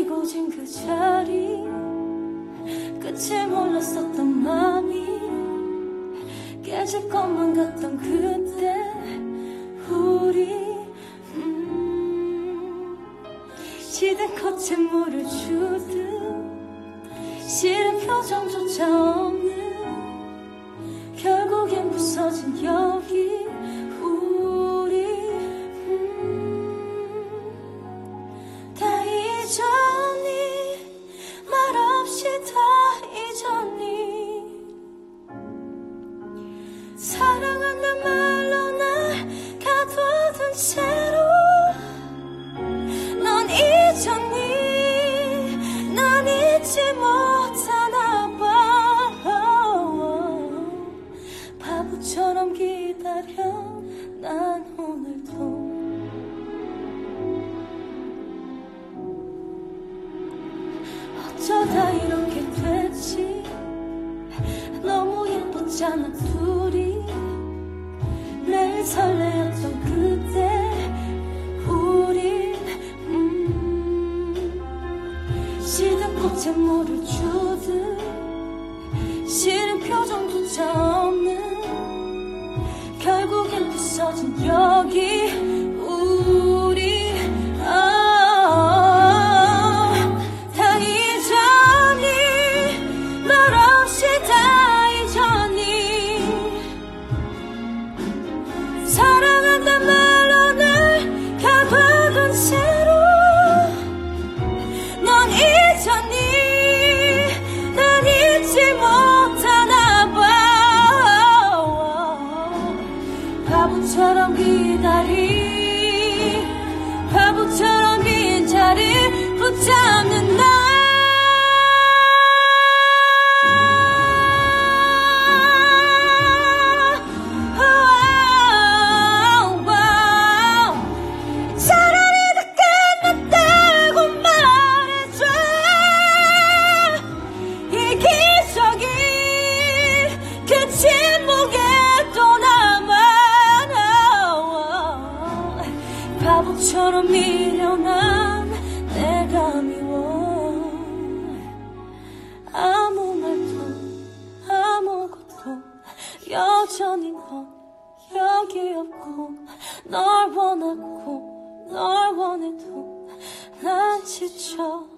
그리고진 그 자리. 끝을 몰랐었던 마음이 깨질 것만 같던 그때 우리 시대컷 채물을 주듯 싫은 표정조차 없는 결국엔 부서진 여기. 예뻤잖아 둘이. 매일 설레었던 그때 우린 음, 시든 꽃에 물을 주듯 싫은 표정조차 없는 결국엔 부서진 여기 기다리. 바보처럼 빈자리 붙잡는 바보처럼 미련한 내가 미워. 아무 말도 아무것도 여전히 넌 여기 없고 널 원하고 널 원해도 난 지쳐가